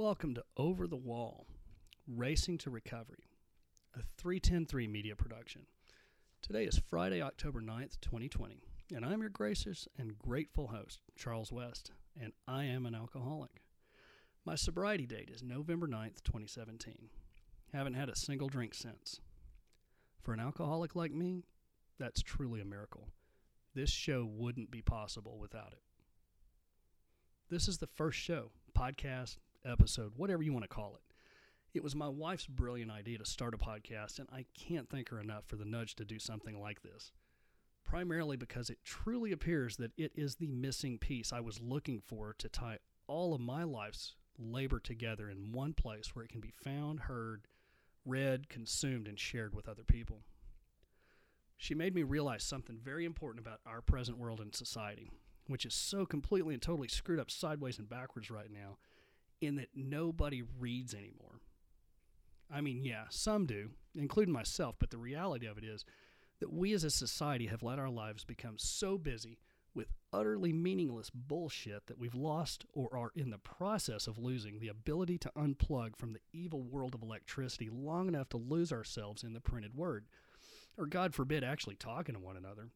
Welcome to Over the Wall Racing to Recovery, a 3103 media production. Today is Friday, October 9th, 2020, and I'm your gracious and grateful host, Charles West, and I am an alcoholic. My sobriety date is November 9th, 2017. Haven't had a single drink since. For an alcoholic like me, that's truly a miracle. This show wouldn't be possible without it. This is the first show, podcast, episode, whatever you want to call it. It was my wife's brilliant idea to start a podcast, and I can't thank her enough for the nudge to do something like this. Primarily because it truly appears that it is the missing piece I was looking for to tie all of my life's labor together in one place where it can be found, heard, read, consumed, and shared with other people. She made me realize something very important about our present world and society, which is so completely and totally screwed up sideways and backwards right now, in that nobody reads anymore. I mean, yeah, some do, including myself, but the reality of it is that we as a society have let our lives become so busy with utterly meaningless bullshit that we've lost or are in the process of losing the ability to unplug from the evil world of electricity long enough to lose ourselves in the printed word, or God forbid, actually talking to one another,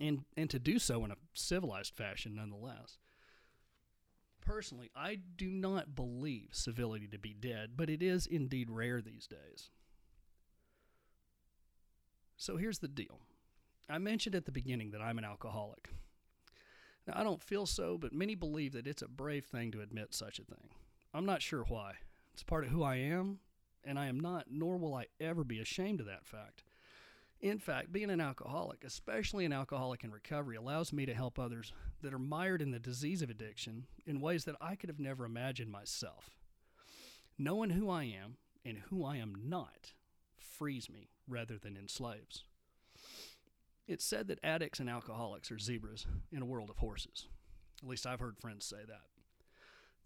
and, and to do so in a civilized fashion nonetheless. Personally, I do not believe civility to be dead, but it is indeed rare these days. So here's the deal. I mentioned at the beginning that I'm an alcoholic. Now, I don't feel so, but many believe that it's a brave thing to admit such a thing. I'm not sure why. It's part of who I am, and I am not, nor will I ever be ashamed of that fact. In fact, being an alcoholic, especially an alcoholic in recovery, allows me to help others that are mired in the disease of addiction in ways that I could have never imagined myself. Knowing who I am and who I am not frees me rather than enslaves. It's said that addicts and alcoholics are zebras in a world of horses. At least I've heard friends say that.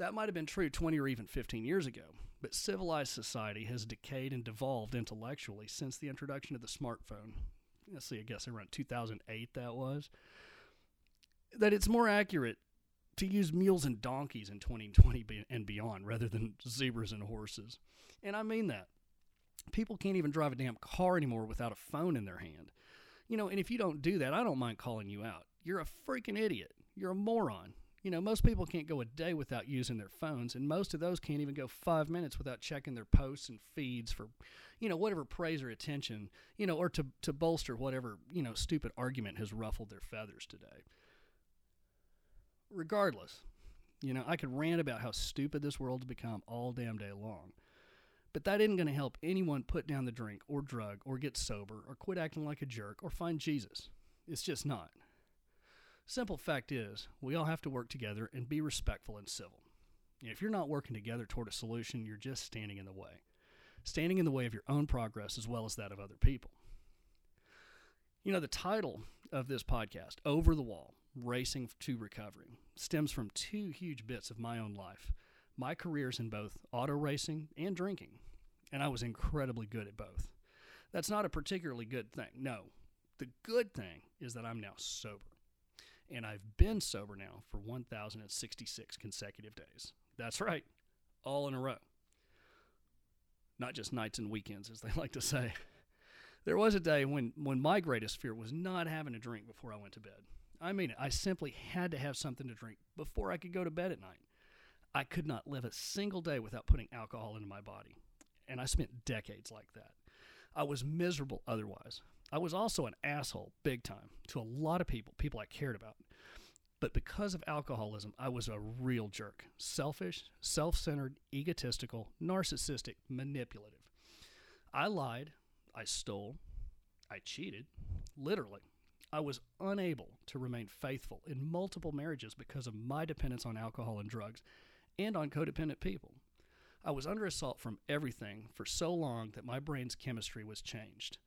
That might have been true 20 or even 15 years ago, but civilized society has decayed and devolved intellectually since the introduction of the smartphone. Let's see, I guess around 2008 that was. That it's more accurate to use mules and donkeys in 2020 and beyond rather than zebras and horses. And I mean that. People can't even drive a damn car anymore without a phone in their hand. You know, and if you don't do that, I don't mind calling you out. You're a freaking idiot. You're a moron. You know, most people can't go a day without using their phones, and most of those can't even go five minutes without checking their posts and feeds for, you know, whatever praise or attention, you know, or to, to bolster whatever, you know, stupid argument has ruffled their feathers today. Regardless, you know, I could rant about how stupid this world's become all damn day long. But that isn't going to help anyone put down the drink or drug or get sober or quit acting like a jerk or find Jesus. It's just not. Simple fact is, we all have to work together and be respectful and civil. If you're not working together toward a solution, you're just standing in the way. Standing in the way of your own progress as well as that of other people. You know, the title of this podcast, Over the Wall Racing to Recovery, stems from two huge bits of my own life my careers in both auto racing and drinking, and I was incredibly good at both. That's not a particularly good thing. No. The good thing is that I'm now sober and I've been sober now for 1,066 consecutive days. That's right, all in a row. Not just nights and weekends, as they like to say. There was a day when, when my greatest fear was not having a drink before I went to bed. I mean I simply had to have something to drink before I could go to bed at night. I could not live a single day without putting alcohol into my body. And I spent decades like that. I was miserable otherwise. I was also an asshole, big time, to a lot of people, people I cared about. But because of alcoholism, I was a real jerk. Selfish, self centered, egotistical, narcissistic, manipulative. I lied, I stole, I cheated, literally. I was unable to remain faithful in multiple marriages because of my dependence on alcohol and drugs and on codependent people. I was under assault from everything for so long that my brain's chemistry was changed.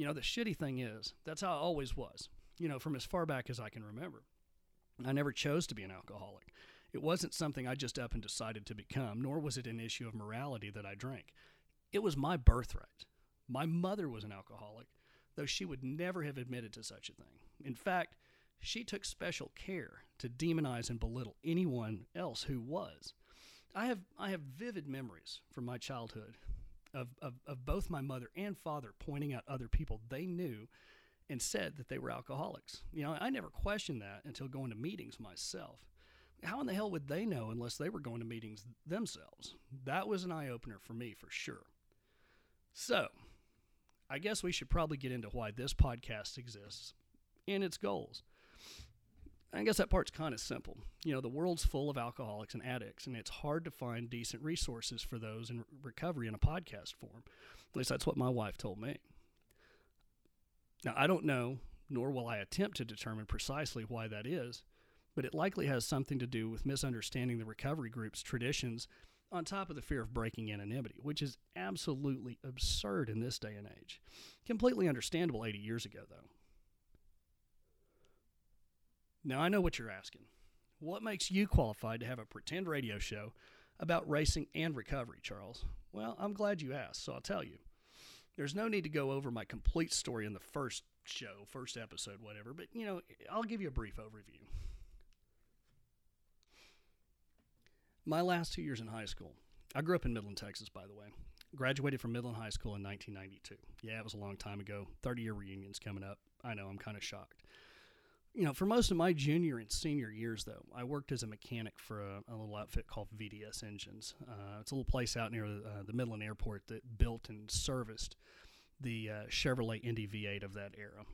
You know, the shitty thing is, that's how I always was, you know, from as far back as I can remember. I never chose to be an alcoholic. It wasn't something I just up and decided to become, nor was it an issue of morality that I drank. It was my birthright. My mother was an alcoholic, though she would never have admitted to such a thing. In fact, she took special care to demonize and belittle anyone else who was. I have I have vivid memories from my childhood of, of, of both my mother and father pointing out other people they knew and said that they were alcoholics. You know, I never questioned that until going to meetings myself. How in the hell would they know unless they were going to meetings themselves? That was an eye opener for me for sure. So, I guess we should probably get into why this podcast exists and its goals. I guess that part's kind of simple. You know, the world's full of alcoholics and addicts, and it's hard to find decent resources for those in recovery in a podcast form. At least that's what my wife told me. Now, I don't know, nor will I attempt to determine precisely why that is, but it likely has something to do with misunderstanding the recovery group's traditions on top of the fear of breaking anonymity, which is absolutely absurd in this day and age. Completely understandable 80 years ago, though. Now, I know what you're asking. What makes you qualified to have a pretend radio show about racing and recovery, Charles? Well, I'm glad you asked, so I'll tell you. There's no need to go over my complete story in the first show, first episode, whatever, but you know, I'll give you a brief overview. My last two years in high school, I grew up in Midland, Texas, by the way. Graduated from Midland High School in 1992. Yeah, it was a long time ago. 30 year reunion's coming up. I know, I'm kind of shocked. You know, for most of my junior and senior years, though, I worked as a mechanic for a, a little outfit called VDS Engines. Uh, it's a little place out near uh, the Midland Airport that built and serviced the uh, Chevrolet Indy V8 of that era.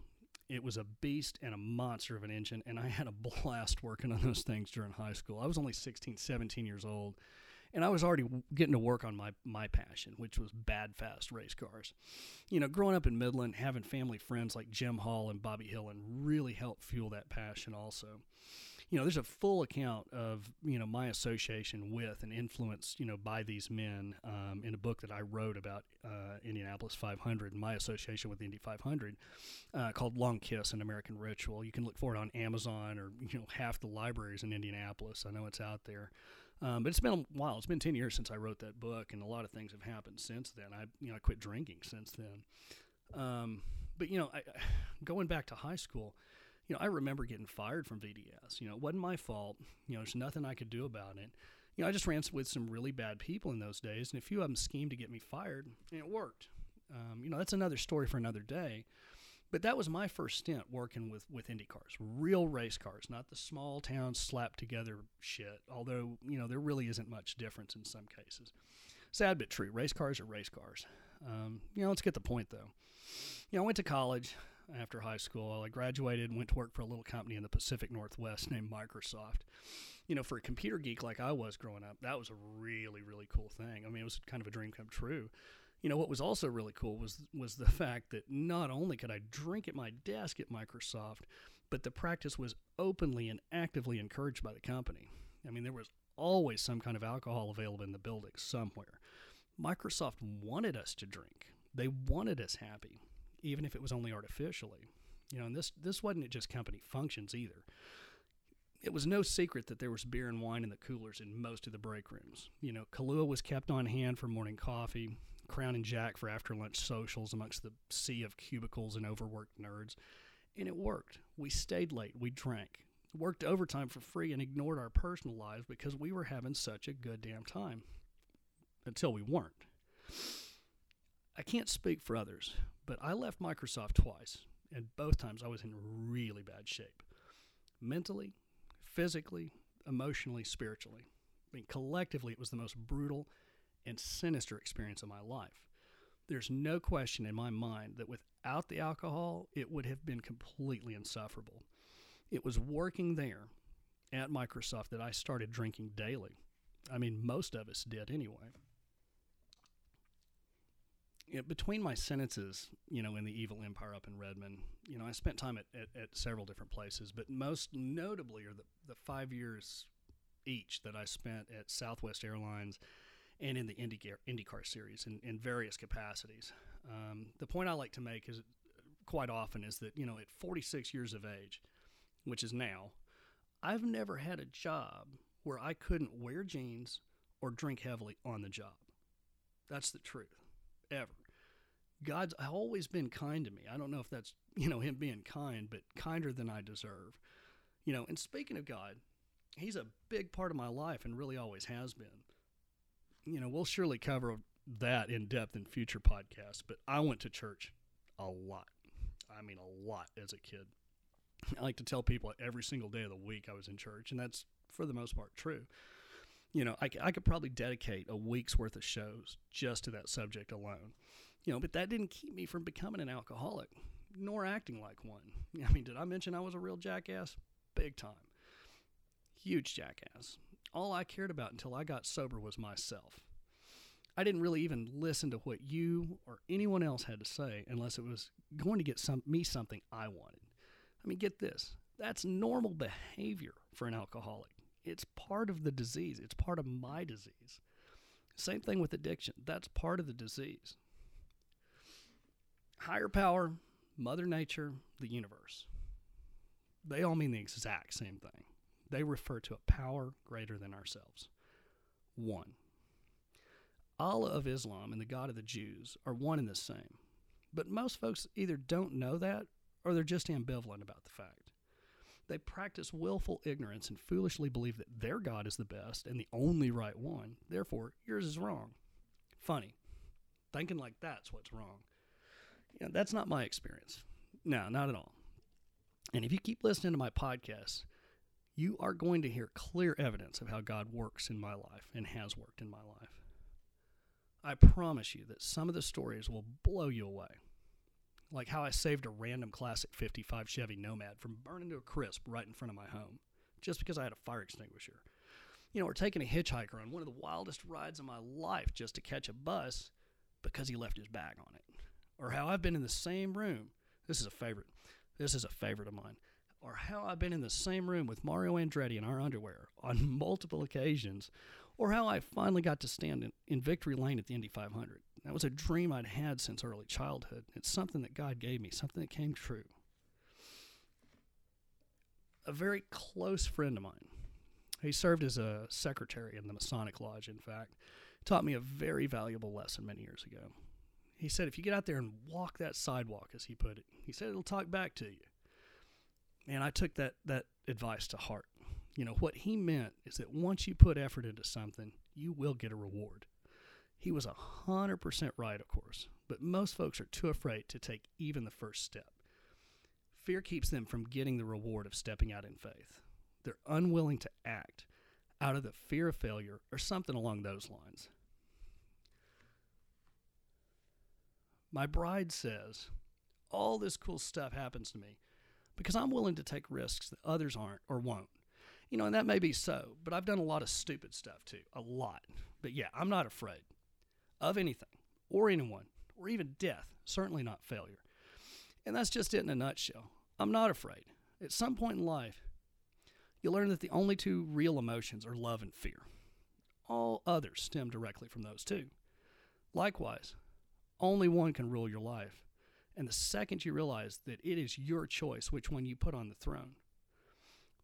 It was a beast and a monster of an engine, and I had a blast working on those things during high school. I was only 16, 17 years old, and I was already getting to work on my, my passion, which was bad, fast race cars. You know, growing up in Midland, having family friends like Jim Hall and Bobby Hillin really helped fuel that passion also you know, there's a full account of you know my association with and influence you know by these men um, in a book that I wrote about uh, Indianapolis 500 and my association with Indy 500 uh, called Long Kiss: An American Ritual. You can look for it on Amazon or you know half the libraries in Indianapolis. I know it's out there. Um, but it's been a while. It's been ten years since I wrote that book, and a lot of things have happened since then. I, you know, I quit drinking since then. Um, but you know, I, going back to high school, you know, I remember getting fired from VDS. You know, it wasn't my fault. You know, there's nothing I could do about it. You know, I just ran with some really bad people in those days, and a few of them schemed to get me fired, and it worked. Um, you know, that's another story for another day. But that was my first stint working with, with Indy cars, real race cars, not the small town slapped together shit. Although, you know, there really isn't much difference in some cases. Sad but true. Race cars are race cars. Um, you know, let's get the point though. You know, I went to college after high school. I graduated and went to work for a little company in the Pacific Northwest named Microsoft. You know, for a computer geek like I was growing up, that was a really, really cool thing. I mean, it was kind of a dream come true. You know, what was also really cool was was the fact that not only could I drink at my desk at Microsoft, but the practice was openly and actively encouraged by the company. I mean, there was always some kind of alcohol available in the building somewhere. Microsoft wanted us to drink. They wanted us happy even if it was only artificially. You know, and this this wasn't just company functions either. It was no secret that there was beer and wine in the coolers in most of the break rooms. You know, Kahlua was kept on hand for morning coffee, Crown and Jack for after lunch socials amongst the sea of cubicles and overworked nerds. And it worked. We stayed late, we drank, worked overtime for free, and ignored our personal lives because we were having such a good damn time. Until we weren't. I can't speak for others, but I left Microsoft twice, and both times I was in really bad shape mentally, physically, emotionally, spiritually. I mean, collectively, it was the most brutal and sinister experience of my life. There's no question in my mind that without the alcohol, it would have been completely insufferable. It was working there at Microsoft that I started drinking daily. I mean, most of us did anyway know, between my sentences, you know, in the evil empire up in Redmond, you know, I spent time at, at, at several different places, but most notably are the, the five years each that I spent at Southwest Airlines and in the IndyCar, IndyCar series in, in various capacities. Um, the point I like to make is quite often is that, you know, at 46 years of age, which is now, I've never had a job where I couldn't wear jeans or drink heavily on the job. That's the truth ever. God's always been kind to me. I don't know if that's, you know, him being kind, but kinder than I deserve. You know, and speaking of God, he's a big part of my life and really always has been. You know, we'll surely cover that in depth in future podcasts, but I went to church a lot. I mean, a lot as a kid. I like to tell people every single day of the week I was in church, and that's for the most part true. You know, I, I could probably dedicate a week's worth of shows just to that subject alone. You know, but that didn't keep me from becoming an alcoholic, nor acting like one. I mean, did I mention I was a real jackass? Big time. Huge jackass. All I cared about until I got sober was myself. I didn't really even listen to what you or anyone else had to say unless it was going to get some, me something I wanted. I mean, get this that's normal behavior for an alcoholic. It's part of the disease, it's part of my disease. Same thing with addiction. That's part of the disease. Higher power, Mother Nature, the universe. They all mean the exact same thing. They refer to a power greater than ourselves. One. Allah of Islam and the God of the Jews are one and the same. But most folks either don't know that or they're just ambivalent about the fact. They practice willful ignorance and foolishly believe that their God is the best and the only right one. Therefore, yours is wrong. Funny. Thinking like that's what's wrong. You know, that's not my experience. No, not at all. And if you keep listening to my podcast, you are going to hear clear evidence of how God works in my life and has worked in my life. I promise you that some of the stories will blow you away. Like how I saved a random classic 55 Chevy Nomad from burning to a crisp right in front of my home just because I had a fire extinguisher. You know, or taking a hitchhiker on one of the wildest rides of my life just to catch a bus because he left his bag on it. Or how I've been in the same room. This is a favorite. This is a favorite of mine. Or how I've been in the same room with Mario Andretti in our underwear on multiple occasions or how I finally got to stand in, in victory lane at the Indy 500. That was a dream I'd had since early childhood. It's something that God gave me, something that came true. A very close friend of mine, he served as a secretary in the Masonic Lodge, in fact, taught me a very valuable lesson many years ago. He said, if you get out there and walk that sidewalk, as he put it, he said it'll talk back to you. And I took that, that advice to heart. You know, what he meant is that once you put effort into something, you will get a reward. He was a 100% right, of course, but most folks are too afraid to take even the first step. Fear keeps them from getting the reward of stepping out in faith. They're unwilling to act out of the fear of failure or something along those lines. My bride says, All this cool stuff happens to me because I'm willing to take risks that others aren't or won't. You know, and that may be so, but I've done a lot of stupid stuff too. A lot. But yeah, I'm not afraid of anything or anyone or even death, certainly not failure. And that's just it in a nutshell. I'm not afraid. At some point in life, you learn that the only two real emotions are love and fear. All others stem directly from those two. Likewise, only one can rule your life. And the second you realize that it is your choice which one you put on the throne,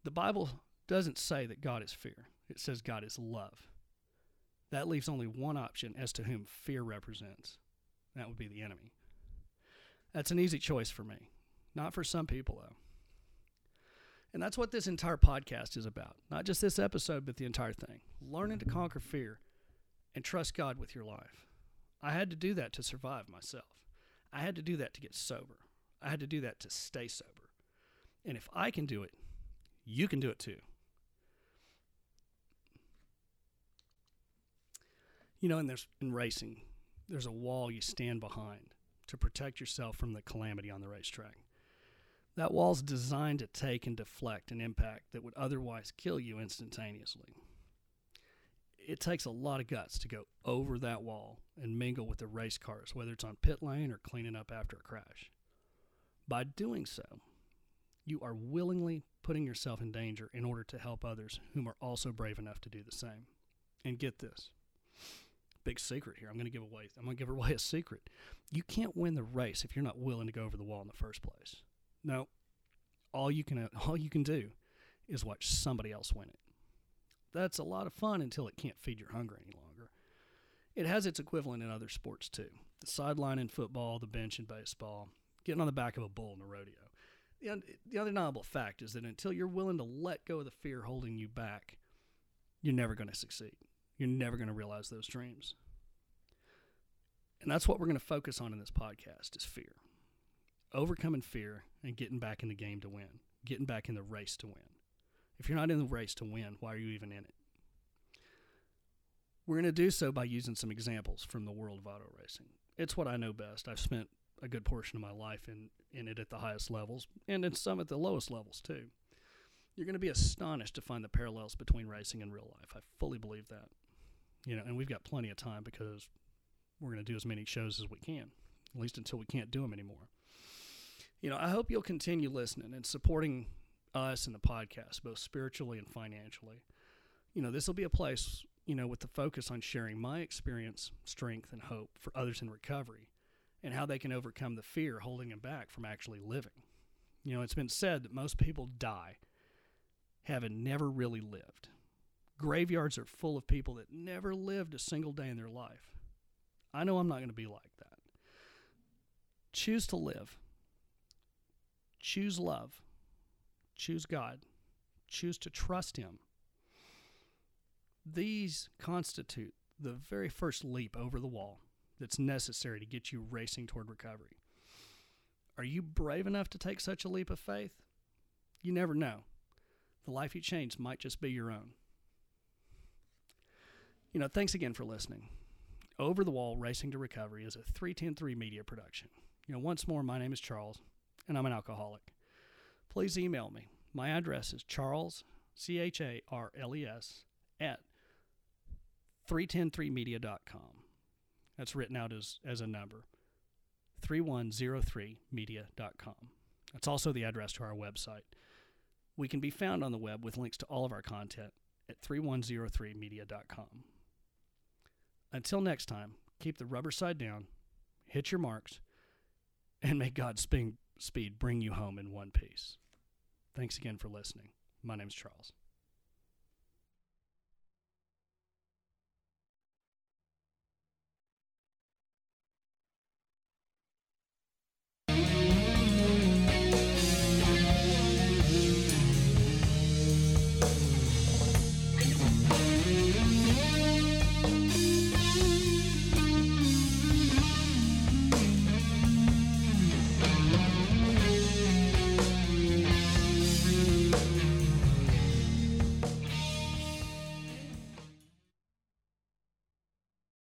the Bible doesn't say that God is fear, it says God is love. That leaves only one option as to whom fear represents. That would be the enemy. That's an easy choice for me. Not for some people, though. And that's what this entire podcast is about. Not just this episode, but the entire thing. Learning to conquer fear and trust God with your life. I had to do that to survive myself. I had to do that to get sober. I had to do that to stay sober. And if I can do it, you can do it too. You know, and there's in racing, there's a wall you stand behind to protect yourself from the calamity on the racetrack. That wall's designed to take and deflect an impact that would otherwise kill you instantaneously. It takes a lot of guts to go over that wall and mingle with the race cars, whether it's on pit lane or cleaning up after a crash. By doing so, you are willingly putting yourself in danger in order to help others whom are also brave enough to do the same. And get this big secret here. I'm going to give away. I'm going to give away a secret. You can't win the race if you're not willing to go over the wall in the first place. No, all you can all you can do is watch somebody else win it. That's a lot of fun until it can't feed your hunger any longer. It has its equivalent in other sports too. The sideline in football, the bench in baseball, getting on the back of a bull in a rodeo. The, the undeniable fact is that until you're willing to let go of the fear holding you back, you're never going to succeed. you're never going to realize those dreams. And that's what we're going to focus on in this podcast is fear. Overcoming fear and getting back in the game to win, getting back in the race to win. If you're not in the race to win, why are you even in it? We're going to do so by using some examples from the world of auto racing. It's what I know best. I've spent a good portion of my life in, in it at the highest levels and in some at the lowest levels too. You're going to be astonished to find the parallels between racing and real life. I fully believe that. You know, and we've got plenty of time because we're going to do as many shows as we can, at least until we can't do them anymore. You know, I hope you'll continue listening and supporting us and the podcast, both spiritually and financially. You know, this will be a place, you know, with the focus on sharing my experience, strength, and hope for others in recovery and how they can overcome the fear holding them back from actually living. You know, it's been said that most people die having never really lived. Graveyards are full of people that never lived a single day in their life. I know I'm not going to be like that. Choose to live. Choose love. Choose God. Choose to trust Him. These constitute the very first leap over the wall that's necessary to get you racing toward recovery. Are you brave enough to take such a leap of faith? You never know. The life you change might just be your own. You know, thanks again for listening. Over the Wall Racing to Recovery is a 3103 media production. You know, once more, my name is Charles, and I'm an alcoholic. Please email me. My address is charles, C H A R L E S, at 310.3media.com. That's written out as, as a number 3103media.com. That's also the address to our website. We can be found on the web with links to all of our content at 3103media.com. Until next time, keep the rubber side down, hit your marks, and may God's speed bring you home in one piece. Thanks again for listening. My name's Charles.